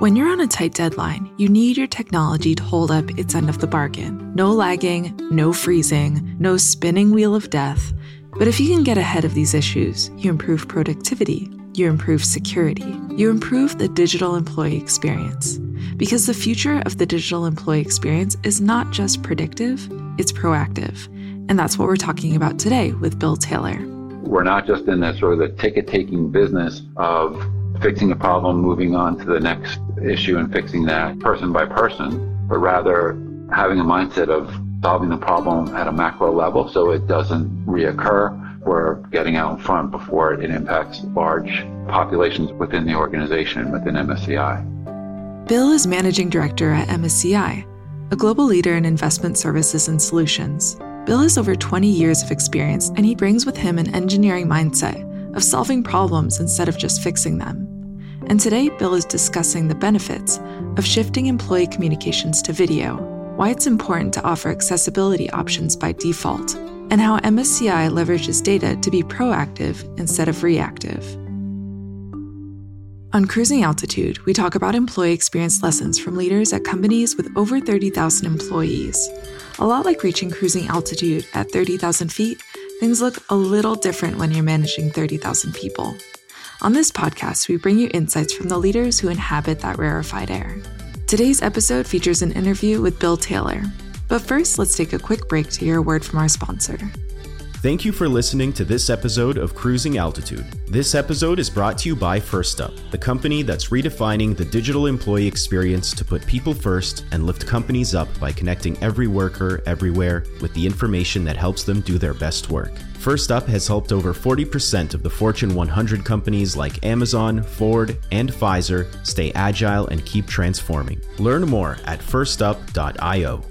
When you're on a tight deadline, you need your technology to hold up its end of the bargain. No lagging, no freezing, no spinning wheel of death. But if you can get ahead of these issues, you improve productivity, you improve security, you improve the digital employee experience. Because the future of the digital employee experience is not just predictive, it's proactive. And that's what we're talking about today with Bill Taylor. We're not just in that sort of the ticket taking business of fixing a problem, moving on to the next issue and fixing that person by person, but rather having a mindset of solving the problem at a macro level so it doesn't reoccur. We're getting out in front before it impacts large populations within the organization within MSCI. Bill is managing director at MSCI, a global leader in investment services and solutions. Bill has over 20 years of experience and he brings with him an engineering mindset of solving problems instead of just fixing them. And today, Bill is discussing the benefits of shifting employee communications to video, why it's important to offer accessibility options by default, and how MSCI leverages data to be proactive instead of reactive. On Cruising Altitude, we talk about employee experience lessons from leaders at companies with over 30,000 employees. A lot like reaching cruising altitude at 30,000 feet, things look a little different when you're managing 30,000 people. On this podcast, we bring you insights from the leaders who inhabit that rarefied air. Today's episode features an interview with Bill Taylor. But first, let's take a quick break to hear a word from our sponsor. Thank you for listening to this episode of Cruising Altitude. This episode is brought to you by Firstup, the company that's redefining the digital employee experience to put people first and lift companies up by connecting every worker everywhere with the information that helps them do their best work. Firstup has helped over 40% of the Fortune 100 companies like Amazon, Ford, and Pfizer stay agile and keep transforming. Learn more at firstup.io.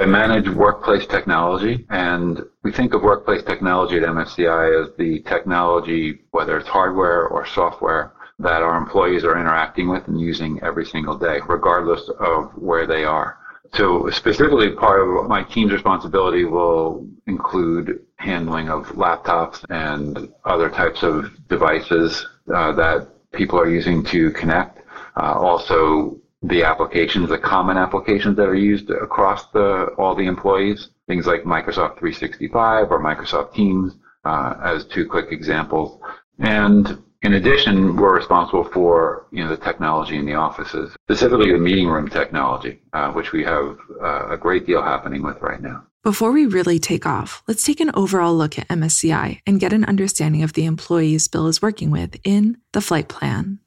I manage workplace technology, and we think of workplace technology at MSCI as the technology, whether it's hardware or software, that our employees are interacting with and using every single day, regardless of where they are. So specifically, part of my team's responsibility will include handling of laptops and other types of devices uh, that people are using to connect. Uh, also, the applications, the common applications that are used across the all the employees, things like Microsoft 365 or Microsoft Teams, uh, as two quick examples. And in addition, we're responsible for you know the technology in the offices, specifically the meeting room technology, uh, which we have uh, a great deal happening with right now. Before we really take off, let's take an overall look at MSCI and get an understanding of the employees Bill is working with in the flight plan.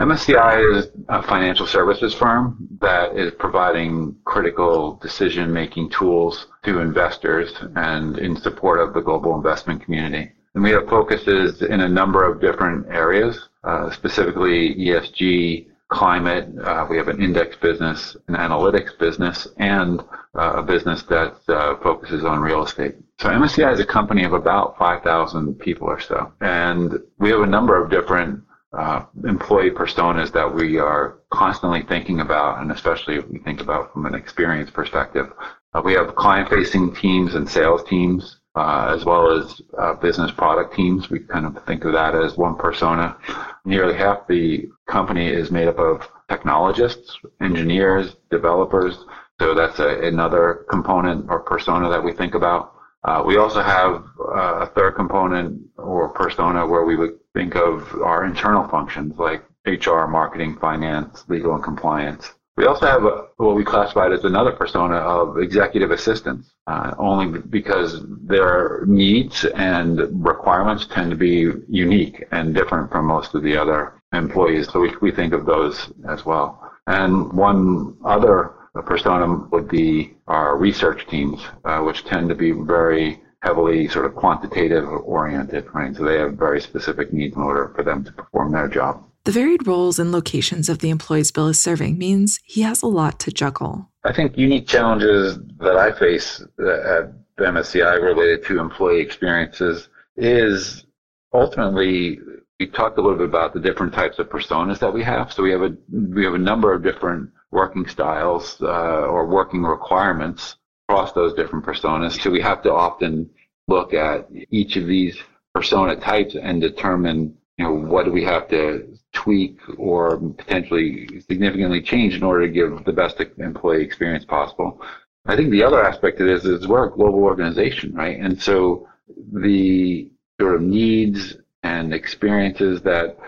MSCI is a financial services firm that is providing critical decision making tools to investors and in support of the global investment community. And we have focuses in a number of different areas, uh, specifically ESG, climate. Uh, we have an index business, an analytics business, and uh, a business that uh, focuses on real estate. So MSCI is a company of about 5,000 people or so. And we have a number of different uh, employee personas that we are constantly thinking about, and especially if we think about from an experience perspective. Uh, we have client-facing teams and sales teams, uh, as well as uh, business product teams. We kind of think of that as one persona. Nearly half the company is made up of technologists, engineers, developers. So that's a, another component or persona that we think about. Uh, we also have uh, a third component or persona where we would think of our internal functions like HR, marketing, finance, legal, and compliance. We also have a, what we classified as another persona of executive assistants, uh, only because their needs and requirements tend to be unique and different from most of the other employees. So we, we think of those as well. And one other persona would be our research teams, uh, which tend to be very heavily sort of quantitative oriented, right? So they have very specific needs in order for them to perform their job. The varied roles and locations of the employees Bill is serving means he has a lot to juggle. I think unique challenges that I face at MSCI related to employee experiences is ultimately we talked a little bit about the different types of personas that we have. So we have a we have a number of different working styles uh, or working requirements across those different personas. So we have to often look at each of these persona types and determine, you know, what do we have to tweak or potentially significantly change in order to give the best employee experience possible. I think the other aspect of this is we're a global organization, right? And so the sort of needs and experiences that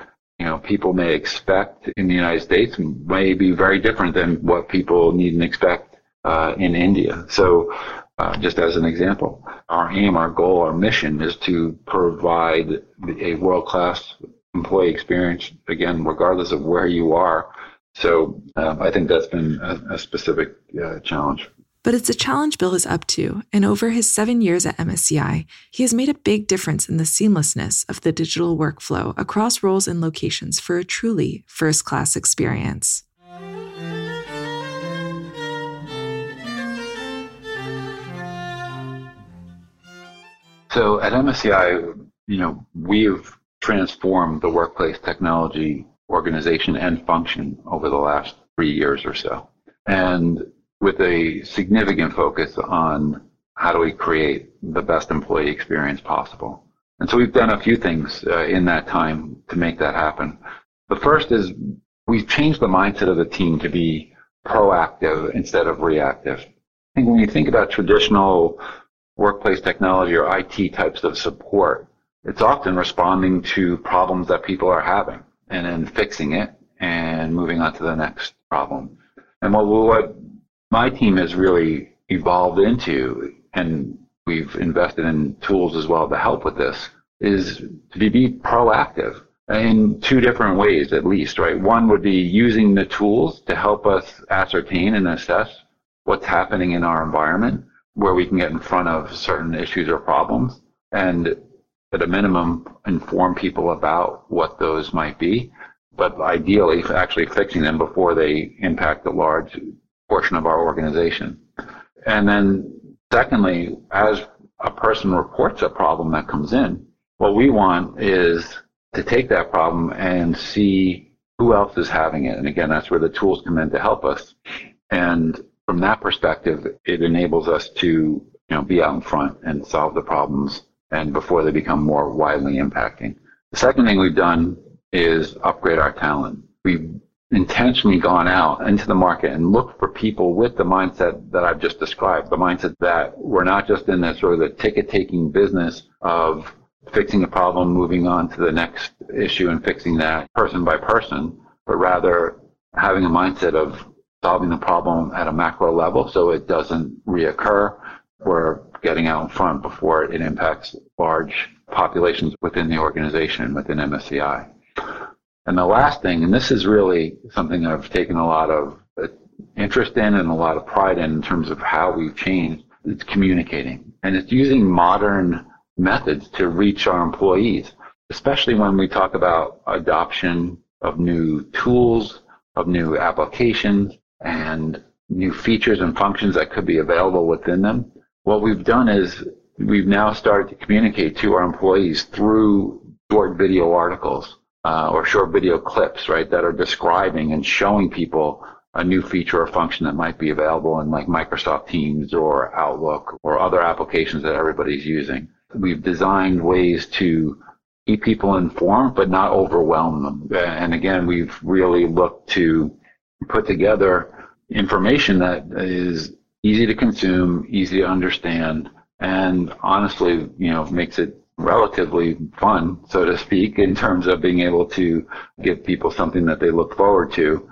you know people may expect in the United States may be very different than what people need and expect uh, in India. So, uh, just as an example, our aim, our goal, our mission is to provide a world-class employee experience again, regardless of where you are. So, uh, I think that's been a, a specific uh, challenge. But it's a challenge Bill is up to, and over his seven years at MSCI, he has made a big difference in the seamlessness of the digital workflow across roles and locations for a truly first class experience. So at MSCI, you know, we've transformed the workplace technology organization and function over the last three years or so. And with a significant focus on how do we create the best employee experience possible. And so we've done a few things uh, in that time to make that happen. The first is we've changed the mindset of the team to be proactive instead of reactive. I think when you think about traditional workplace technology or IT types of support, it's often responding to problems that people are having and then fixing it and moving on to the next problem. And what, what my team has really evolved into, and we've invested in tools as well to help with this, is to be proactive in two different ways at least, right? One would be using the tools to help us ascertain and assess what's happening in our environment, where we can get in front of certain issues or problems, and at a minimum, inform people about what those might be, but ideally actually fixing them before they impact the large portion of our organization. And then secondly, as a person reports a problem that comes in, what we want is to take that problem and see who else is having it. And again, that's where the tools come in to help us. And from that perspective, it enables us to you know, be out in front and solve the problems and before they become more widely impacting. The second thing we've done is upgrade our talent. We've intentionally gone out into the market and looked for people with the mindset that I've just described, the mindset that we're not just in that sort of the ticket taking business of fixing a problem, moving on to the next issue and fixing that person by person, but rather having a mindset of solving the problem at a macro level so it doesn't reoccur. We're getting out in front before it impacts large populations within the organization, within MSCI. And the last thing, and this is really something I've taken a lot of uh, interest in and a lot of pride in in terms of how we've changed, it's communicating. And it's using modern methods to reach our employees, especially when we talk about adoption of new tools, of new applications, and new features and functions that could be available within them. What we've done is we've now started to communicate to our employees through short video articles uh, or short video clips, right, that are describing and showing people a new feature or function that might be available in like Microsoft Teams or Outlook or other applications that everybody's using. We've designed ways to keep people informed but not overwhelm them. And again, we've really looked to put together information that is easy to consume, easy to understand, and honestly, you know, makes it relatively fun, so to speak, in terms of being able to give people something that they look forward to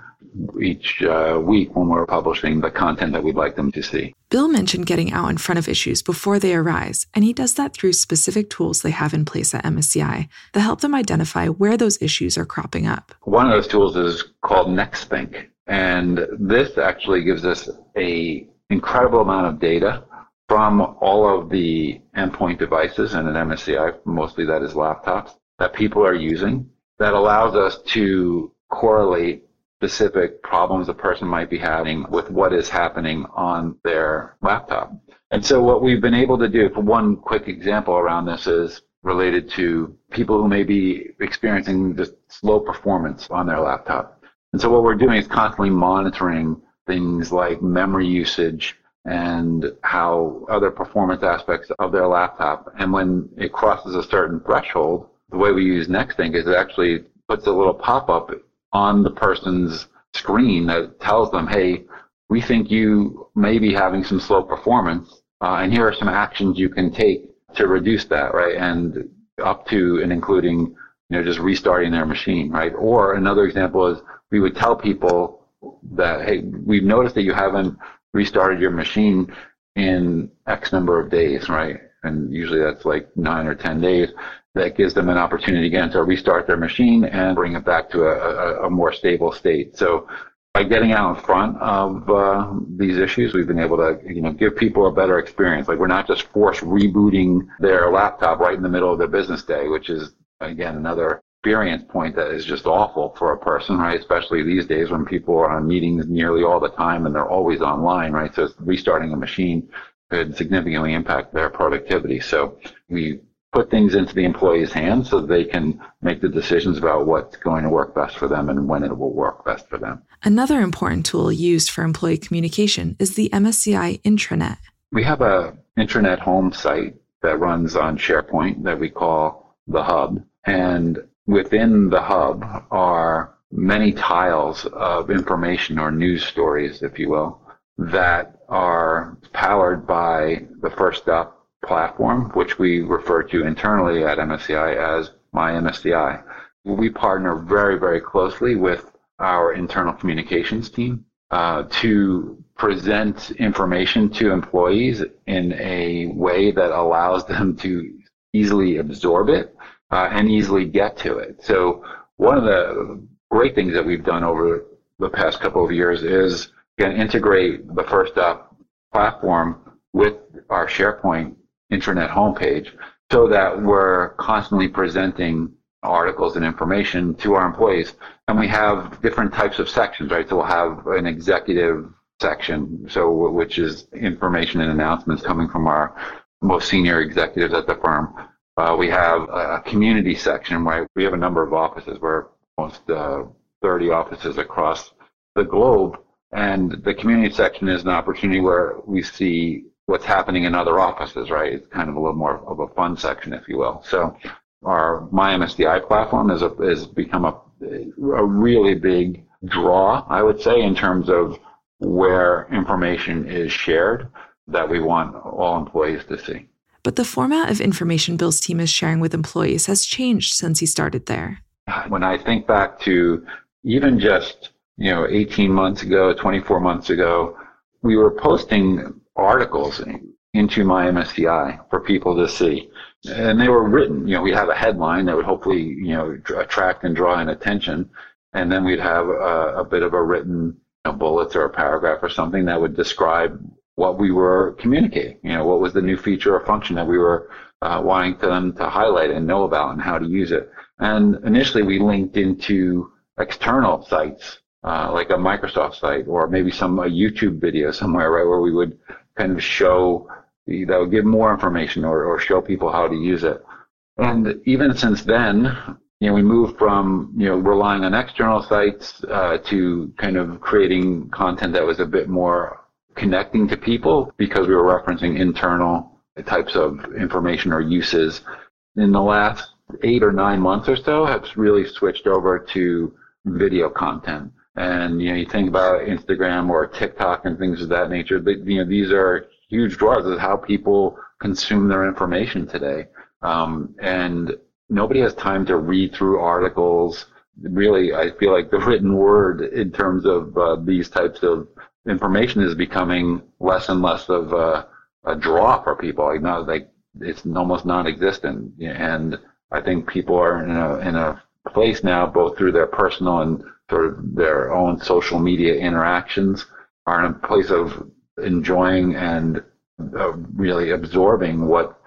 each uh, week when we're publishing the content that we'd like them to see. Bill mentioned getting out in front of issues before they arise, and he does that through specific tools they have in place at MSCI that help them identify where those issues are cropping up. One of those tools is called Nexthink, and this actually gives us a incredible amount of data from all of the endpoint devices and at MSCI, mostly that is laptops, that people are using that allows us to correlate specific problems a person might be having with what is happening on their laptop. And so what we've been able to do, for one quick example around this is related to people who may be experiencing just slow performance on their laptop. And so what we're doing is constantly monitoring things like memory usage, and how other performance aspects of their laptop. And when it crosses a certain threshold, the way we use Nexthink is it actually puts a little pop-up on the person's screen that tells them, hey, we think you may be having some slow performance, uh, and here are some actions you can take to reduce that, right? And up to and including, you know, just restarting their machine, right? Or another example is we would tell people that, hey, we've noticed that you haven't restarted your machine in X number of days, right? And usually that's like nine or 10 days. That gives them an opportunity again to restart their machine and bring it back to a, a, a more stable state. So by getting out in front of uh, these issues, we've been able to, you know, give people a better experience. Like we're not just force rebooting their laptop right in the middle of their business day, which is again another experience point that is just awful for a person, right? Especially these days when people are on meetings nearly all the time and they're always online, right? So restarting a machine could significantly impact their productivity. So we put things into the employee's hands so they can make the decisions about what's going to work best for them and when it will work best for them. Another important tool used for employee communication is the MSCI intranet. We have a intranet home site that runs on SharePoint that we call the hub. And within the hub are many tiles of information or news stories, if you will, that are powered by the Firstup platform, which we refer to internally at MSCI as My MSCI. We partner very, very closely with our internal communications team uh, to present information to employees in a way that allows them to easily absorb it uh, and easily get to it. So one of the great things that we've done over the past couple of years is again integrate the Firstup platform with our SharePoint intranet homepage so that we're constantly presenting articles and information to our employees. And we have different types of sections, right? So we'll have an executive section, so which is information and announcements coming from our most senior executives at the firm. Uh, we have a community section where we have a number of offices. We're almost uh, 30 offices across the globe. And the community section is an opportunity where we see what's happening in other offices, right? It's kind of a little more of a fun section, if you will. So our MyMSCI platform has, has become a, a really big draw, I would say, in terms of where information is shared that we want all employees to see. But the format of information Bill's team is sharing with employees has changed since he started there. When I think back to even just, you know, 18 months ago, 24 months ago, we were posting articles into my MSCI for people to see. And they were written, you know, we have a headline that would hopefully, you know, attract and draw in attention. And then we'd have a, a bit of a written you know, bullets or a paragraph or something that would describe what we were communicating. You know, what was the new feature or function that we were uh, wanting them to highlight and know about and how to use it. And initially we linked into external sites, uh, like a Microsoft site or maybe some a YouTube video somewhere, right, where we would kind of show that would give more information or, or show people how to use it. And even since then, you know, we moved from you know relying on external sites uh, to kind of creating content that was a bit more connecting to people because we were referencing internal types of information or uses. In the last eight or nine months or so, have really switched over to video content. And you know, you think about Instagram or TikTok and things of that nature. But you know, these are huge draws of how people consume their information today. Um, and nobody has time to read through articles. Really, I feel like the written word in terms of uh, these types of information is becoming less and less of a, a draw for people. Like not like it's almost non-existent, and I think people are in a in a place now, both through their personal and sort of their own social media interactions, are in a place of enjoying and uh, really absorbing what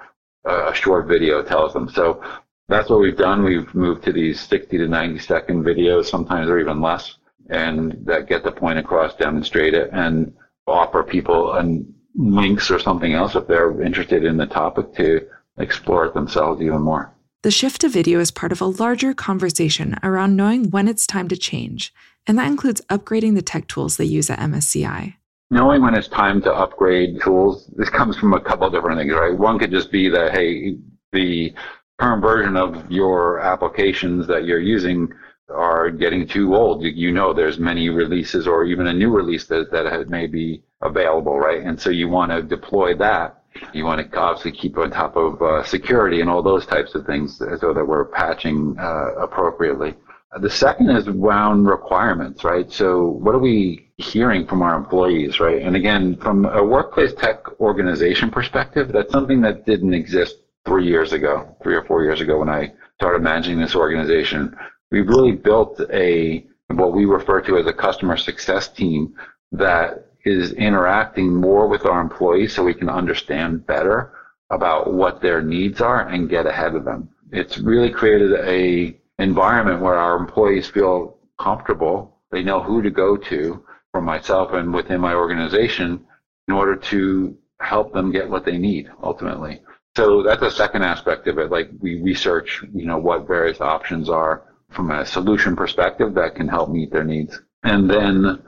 a short video tells them. So that's what we've done. We've moved to these 60 to 90 second videos, sometimes or even less, and that get the point across, demonstrate it, and offer people an links or something else if they're interested in the topic to explore it themselves even more. The shift to video is part of a larger conversation around knowing when it's time to change, and that includes upgrading the tech tools they use at MSCI. knowing when it's time to upgrade tools, this comes from a couple of different things, right? One could just be that, hey, the current version of your applications that you're using are getting too old. You know there's many releases or even a new release that, that may be available, right? And so you want to deploy that. You want to obviously keep on top of uh, security and all those types of things so that we're patching uh, appropriately. The second is around requirements, right? So what are we hearing from our employees, right? And again, from a workplace tech organization perspective, that's something that didn't exist three years ago, three or four years ago when I started managing this organization. We've really built a what we refer to as a customer success team that is interacting more with our employees so we can understand better about what their needs are and get ahead of them. It's really created a environment where our employees feel comfortable. They know who to go to for myself and within my organization in order to help them get what they need ultimately. So that's a second aspect of it. Like we research, you know, what various options are from a solution perspective that can help meet their needs. And then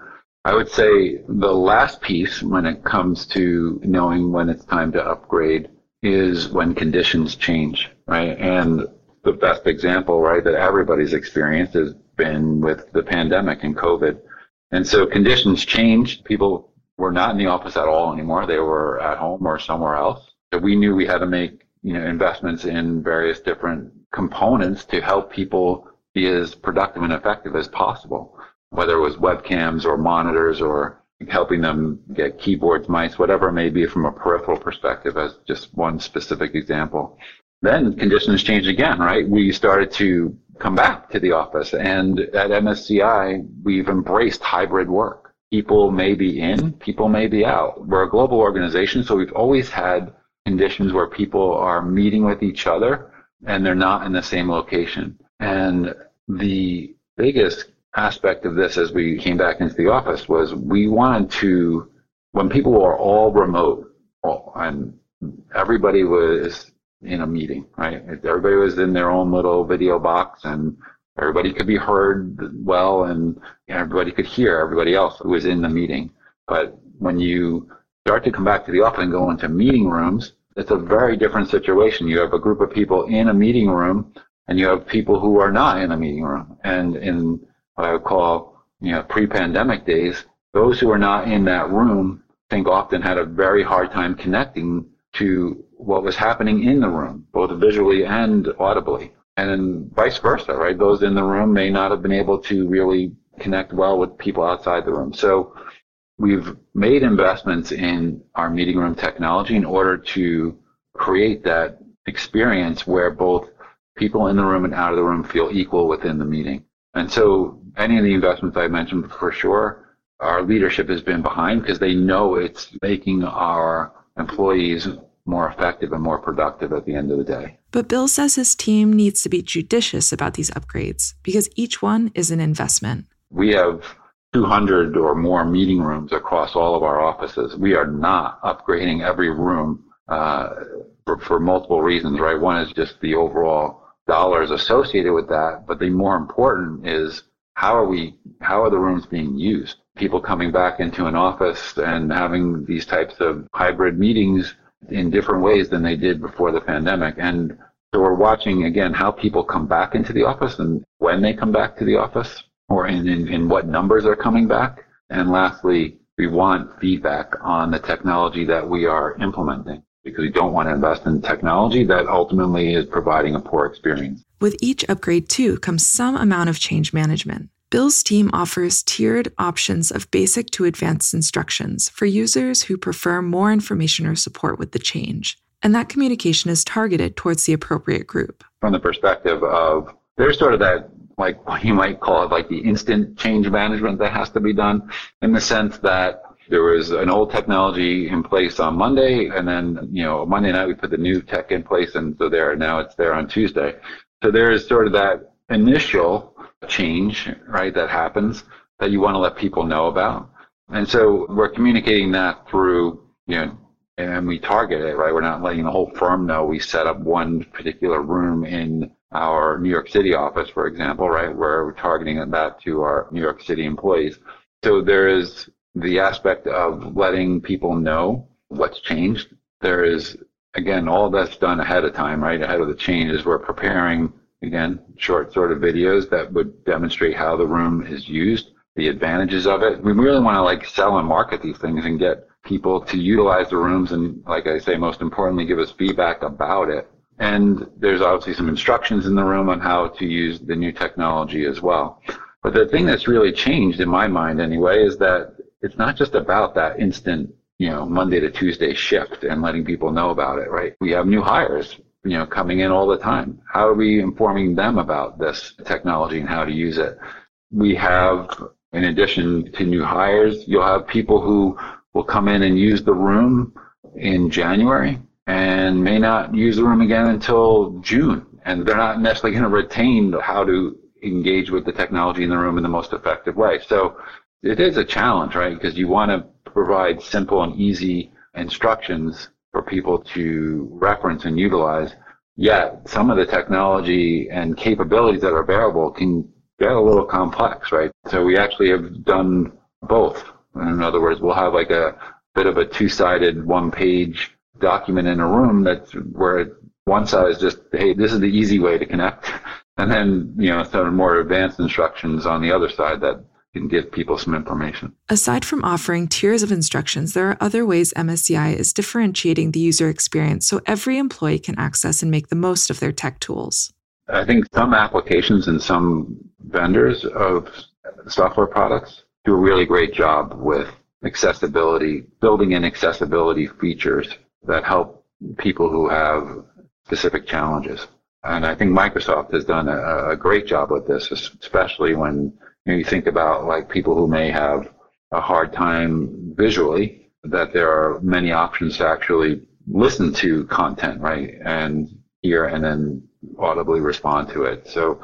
I would say the last piece when it comes to knowing when it's time to upgrade is when conditions change, right? And the best example, right, that everybody's experienced has been with the pandemic and COVID. And so conditions changed. People were not in the office at all anymore. They were at home or somewhere else. So we knew we had to make, you know, investments in various different components to help people be as productive and effective as possible, whether it was webcams or monitors or helping them get keyboards, mice, whatever it may be from a peripheral perspective as just one specific example. Then conditions changed again, right? We started to come back to the office and at MSCI, we've embraced hybrid work. People may be in, people may be out. We're a global organization, so we've always had conditions where people are meeting with each other and they're not in the same location. And the biggest aspect of this as we came back into the office was we wanted to, when people were all remote and everybody was in a meeting, right? Everybody was in their own little video box and everybody could be heard well and everybody could hear everybody else who was in the meeting. But when you start to come back to the office and go into meeting rooms, it's a very different situation. You have a group of people in a meeting room and you have people who are not in a meeting room. And in what I would call, you know, pre-pandemic days, those who are not in that room, think often had a very hard time connecting to what was happening in the room, both visually and audibly. And vice versa, right? Those in the room may not have been able to really connect well with people outside the room. So we've made investments in our meeting room technology in order to create that experience where both people in the room and out of the room feel equal within the meeting. And so any of the investments I mentioned for sure, our leadership has been behind because they know it's making our employees more effective and more productive at the end of the day. But Bill says his team needs to be judicious about these upgrades because each one is an investment. We have 200 or more meeting rooms across all of our offices. We are not upgrading every room uh, for, for multiple reasons, right? One is just the overall dollars associated with that, but the more important is how are we, how are the rooms being used? People coming back into an office and having these types of hybrid meetings in different ways than they did before the pandemic. And so we're watching again how people come back into the office and when they come back to the office or in, in, in what numbers are coming back. And lastly, we want feedback on the technology that we are implementing because you don't want to invest in technology that ultimately is providing a poor experience. With each upgrade, too, comes some amount of change management. Bill's team offers tiered options of basic to advanced instructions for users who prefer more information or support with the change. And that communication is targeted towards the appropriate group. From the perspective of there's sort of that, like what you might call it, like the instant change management that has to be done in the sense that there was an old technology in place on Monday, and then, you know, Monday night we put the new tech in place, and so there, now it's there on Tuesday. So there is sort of that initial change, right, that happens that you want to let people know about. And so we're communicating that through, you know, and we target it, right? We're not letting the whole firm know we set up one particular room in our New York City office, for example, right? Where we're targeting that to our New York City employees. So there is the aspect of letting people know what's changed. There is, again, all that's done ahead of time, right? Ahead of the changes. We're preparing, again, short sort of videos that would demonstrate how the room is used, the advantages of it. We really want to like sell and market these things and get people to utilize the rooms and, like I say, most importantly, give us feedback about it. And there's obviously some instructions in the room on how to use the new technology as well. But the thing that's really changed in my mind anyway is that it's not just about that instant, you know, Monday to Tuesday shift and letting people know about it, right? We have new hires, you know, coming in all the time. How are we informing them about this technology and how to use it? We have, in addition to new hires, you'll have people who will come in and use the room in January and may not use the room again until June. And they're not necessarily going to retain how to engage with the technology in the room in the most effective way. So it is a challenge, right? Because you want to provide simple and easy instructions for people to reference and utilize. Yet some of the technology and capabilities that are available can get a little complex, right? So we actually have done both. In other words, we'll have like a bit of a two-sided one-page document in a room that's where one side is just, hey, this is the easy way to connect. And then, you know, some more advanced instructions on the other side that can give people some information. Aside from offering tiers of instructions, there are other ways MSCI is differentiating the user experience so every employee can access and make the most of their tech tools. I think some applications and some vendors of software products do a really great job with accessibility, building in accessibility features that help people who have specific challenges. And I think Microsoft has done a, a great job with this, especially when you, know, you think about like people who may have a hard time visually, that there are many options to actually listen to content, right? And hear and then audibly respond to it. So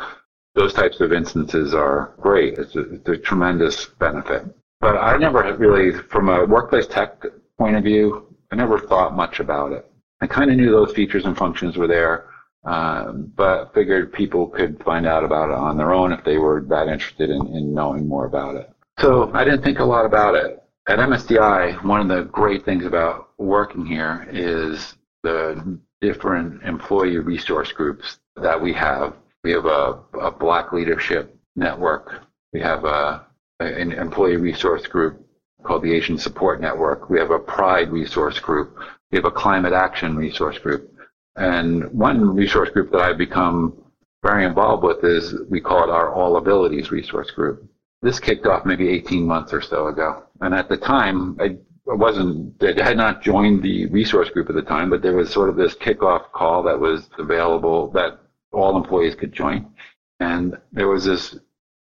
those types of instances are great. It's a, it's a tremendous benefit. But I never really, from a workplace tech point of view, I never thought much about it. I kind of knew those features and functions were there, uh, but figured people could find out about it on their own if they were that interested in, in knowing more about it. So I didn't think a lot about it. At MSCI, one of the great things about working here is the different employee resource groups that we have. We have a, a black leadership network. We have a, an employee resource group called the Asian Support Network. We have a Pride resource group. We have a Climate Action resource group. And one resource group that I've become very involved with is we call it our All Abilities resource group. This kicked off maybe 18 months or so ago. And at the time, I wasn't, I had not joined the resource group at the time, but there was sort of this kickoff call that was available that all employees could join. And there was this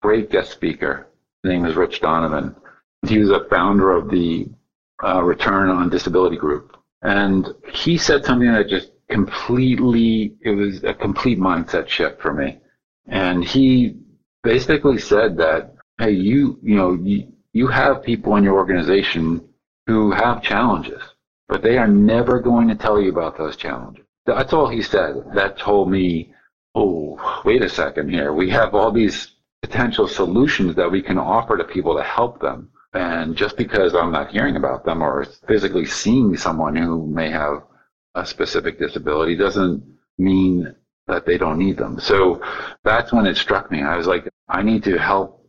great guest speaker. His name is Rich Donovan. He was a founder of the uh, Return on Disability Group. And he said something that just completely, it was a complete mindset shift for me. And he basically said that, hey, you, you know, you, you have people in your organization who have challenges, but they are never going to tell you about those challenges. That's all he said. That told me, oh, wait a second here. We have all these potential solutions that we can offer to people to help them. And just because I'm not hearing about them or physically seeing someone who may have a specific disability doesn't mean that they don't need them. So that's when it struck me. I was like, I need to help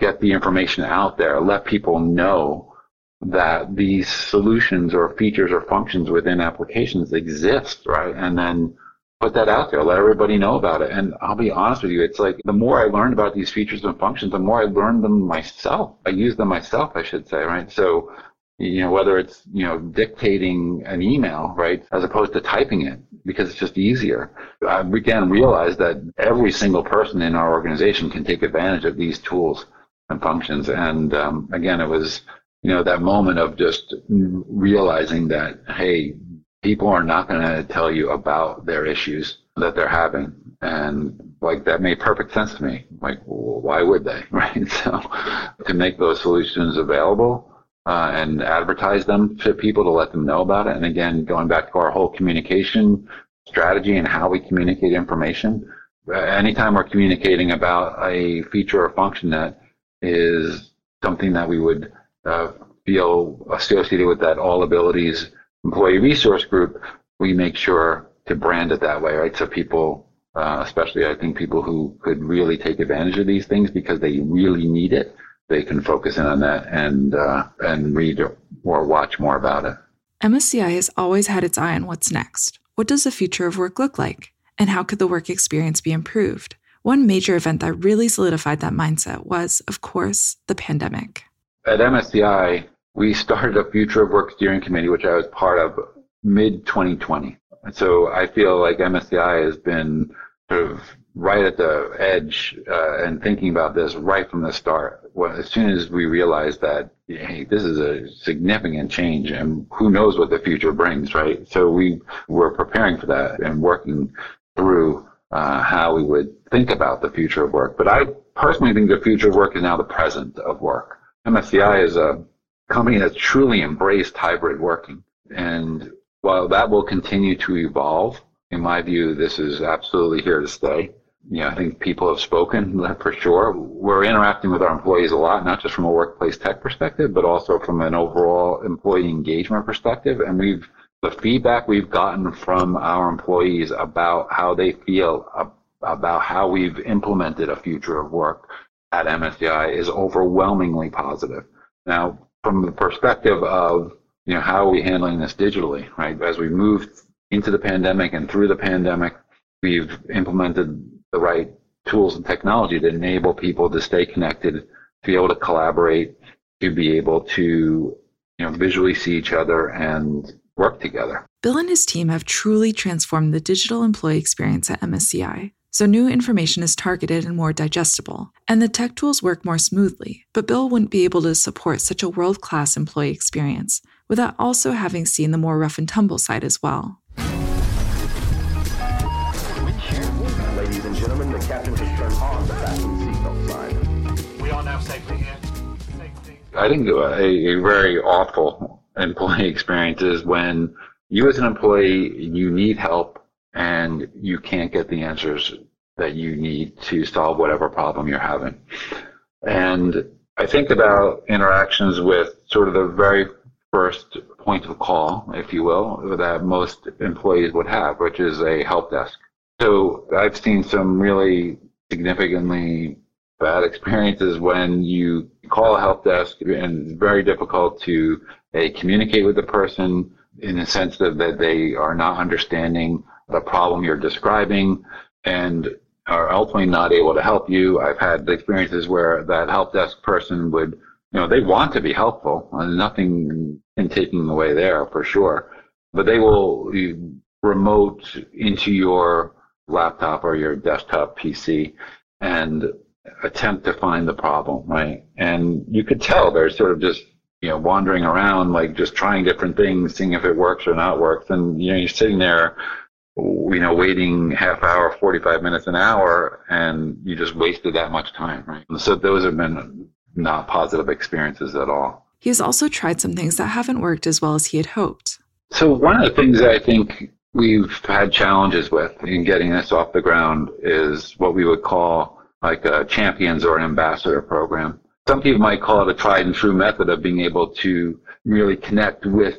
get the information out there, let people know that these solutions or features or functions within applications exist, right? And then put that out there, let everybody know about it. And I'll be honest with you, it's like the more I learned about these features and functions, the more I learned them myself. I use them myself, I should say, right? So, you know, whether it's, you know, dictating an email, right, as opposed to typing it because it's just easier. I began to realize that every single person in our organization can take advantage of these tools and functions. And um, again, it was, you know, that moment of just realizing that, hey, people are not going to tell you about their issues that they're having. And like that made perfect sense to me. Like, well, why would they? Right. So to make those solutions available uh, and advertise them to people to let them know about it. And again, going back to our whole communication strategy and how we communicate information. Uh, anytime we're communicating about a feature or function that is something that we would uh, feel associated with that all abilities employee resource group, we make sure to brand it that way, right? So people, uh, especially I think people who could really take advantage of these things because they really need it, they can focus in on that and uh, and read or watch more about it. MSCI has always had its eye on what's next. What does the future of work look like? And how could the work experience be improved? One major event that really solidified that mindset was, of course, the pandemic. At MSCI, we started a Future of Work Steering Committee, which I was part of mid 2020. So I feel like MSCI has been sort of right at the edge uh, and thinking about this right from the start. Well, as soon as we realized that, hey, this is a significant change and who knows what the future brings, right? So we were preparing for that and working through uh, how we would think about the future of work. But I personally think the future of work is now the present of work. MSCI is a company that's truly embraced hybrid working. And while that will continue to evolve, in my view, this is absolutely here to stay. You know, I think people have spoken for sure. We're interacting with our employees a lot, not just from a workplace tech perspective, but also from an overall employee engagement perspective. And we've the feedback we've gotten from our employees about how they feel about how we've implemented a future of work at MSCI is overwhelmingly positive. Now, from the perspective of you know how are we handling this digitally, right? As we moved into the pandemic and through the pandemic, we've implemented the right tools and technology to enable people to stay connected, to be able to collaborate, to be able to you know visually see each other and work together. Bill and his team have truly transformed the digital employee experience at MSCI. So new information is targeted and more digestible, and the tech tools work more smoothly. But Bill wouldn't be able to support such a world class employee experience without also having seen the more rough and tumble side as well. I think a, a very awful employee experience is when you as an employee, you need help and you can't get the answers that you need to solve whatever problem you're having. And I think about interactions with sort of the very first point of call, if you will, that most employees would have, which is a help desk. So I've seen some really significantly bad experiences when you call a help desk and very difficult to communicate with the person in the sense that, that they are not understanding the problem you're describing and are ultimately not able to help you. I've had experiences where that help desk person would, you know, they want to be helpful. Nothing in taking away there for sure, but they will remote into your laptop or your desktop PC and attempt to find the problem, right? And you could tell they're sort of just you know wandering around like just trying different things, seeing if it works or not works, and you know you're sitting there you know, waiting half hour, 45 minutes, an hour, and you just wasted that much time, right? So those have been not positive experiences at all. He has also tried some things that haven't worked as well as he had hoped. So one of the things that I think we've had challenges with in getting this off the ground is what we would call like a champions or an ambassador program. Some people might call it a tried and true method of being able to really connect with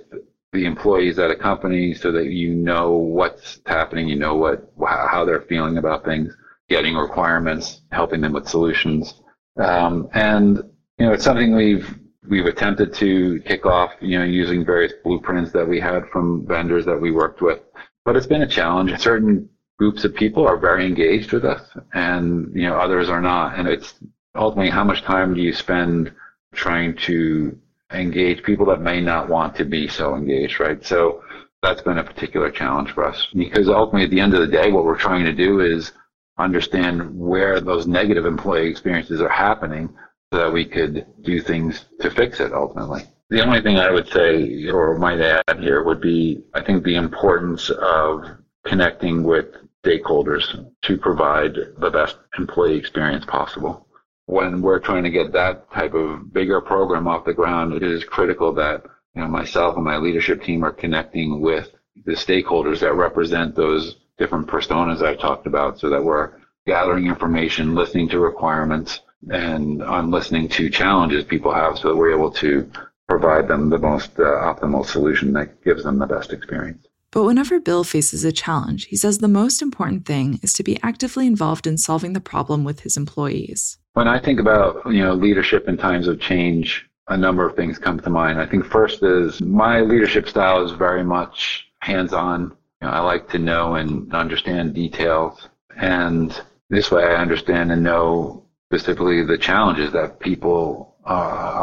the employees at a company so that you know what's happening, you know what how they're feeling about things, getting requirements, helping them with solutions, um, and you know it's something we've we've attempted to kick off, you know, using various blueprints that we had from vendors that we worked with, but it's been a challenge. Certain groups of people are very engaged with us, and you know others are not, and it's ultimately how much time do you spend trying to engage people that may not want to be so engaged, right? So that's been a particular challenge for us because ultimately at the end of the day, what we're trying to do is understand where those negative employee experiences are happening so that we could do things to fix it ultimately. The only thing I would say or might add here would be I think the importance of connecting with stakeholders to provide the best employee experience possible when we're trying to get that type of bigger program off the ground, it is critical that you know myself and my leadership team are connecting with the stakeholders that represent those different personas I talked about, so that we're gathering information, listening to requirements, and on listening to challenges people have, so that we're able to provide them the most uh, optimal solution that gives them the best experience. But whenever Bill faces a challenge, he says the most important thing is to be actively involved in solving the problem with his employees. When I think about, you know, leadership in times of change, a number of things come to mind. I think first is my leadership style is very much hands-on. You know, I like to know and understand details, and this way I understand and know specifically the challenges that people uh,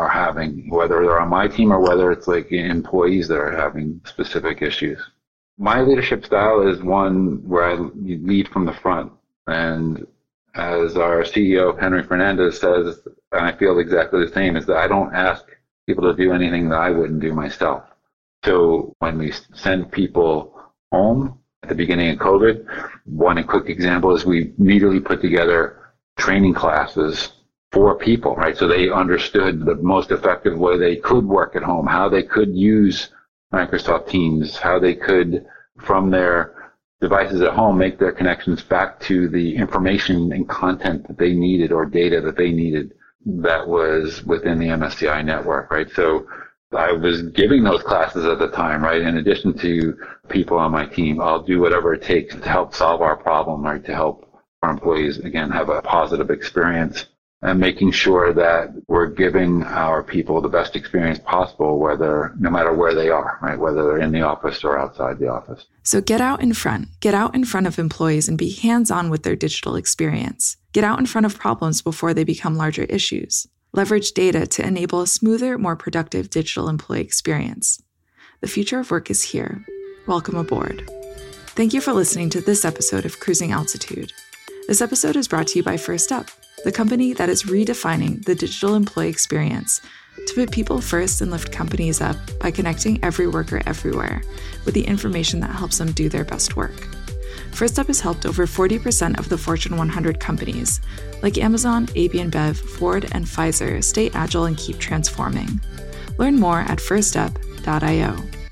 are having, whether they're on my team or whether it's like employees that are having specific issues. My leadership style is one where I lead from the front. And as our CEO, Henry Fernandez, says, and I feel exactly the same, is that I don't ask people to do anything that I wouldn't do myself. So when we send people home at the beginning of COVID, one quick example is we immediately put together training classes for people, right? So they understood the most effective way they could work at home, how they could use Microsoft Teams, how they could, from their devices at home, make their connections back to the information and content that they needed or data that they needed that was within the MSCI network, right? So I was giving those classes at the time, right? In addition to people on my team, I'll do whatever it takes to help solve our problem, right? To help our employees, again, have a positive experience and making sure that we're giving our people the best experience possible, whether no matter where they are, right? Whether they're in the office or outside the office. So get out in front, get out in front of employees and be hands on with their digital experience. Get out in front of problems before they become larger issues. Leverage data to enable a smoother, more productive digital employee experience. The future of work is here. Welcome aboard. Thank you for listening to this episode of Cruising Altitude. This episode is brought to you by Firstup the company that is redefining the digital employee experience to put people first and lift companies up by connecting every worker everywhere with the information that helps them do their best work. Firstup has helped over 40% of the Fortune 100 companies, like Amazon, AB InBev, Ford, and Pfizer, stay agile and keep transforming. Learn more at firstup.io.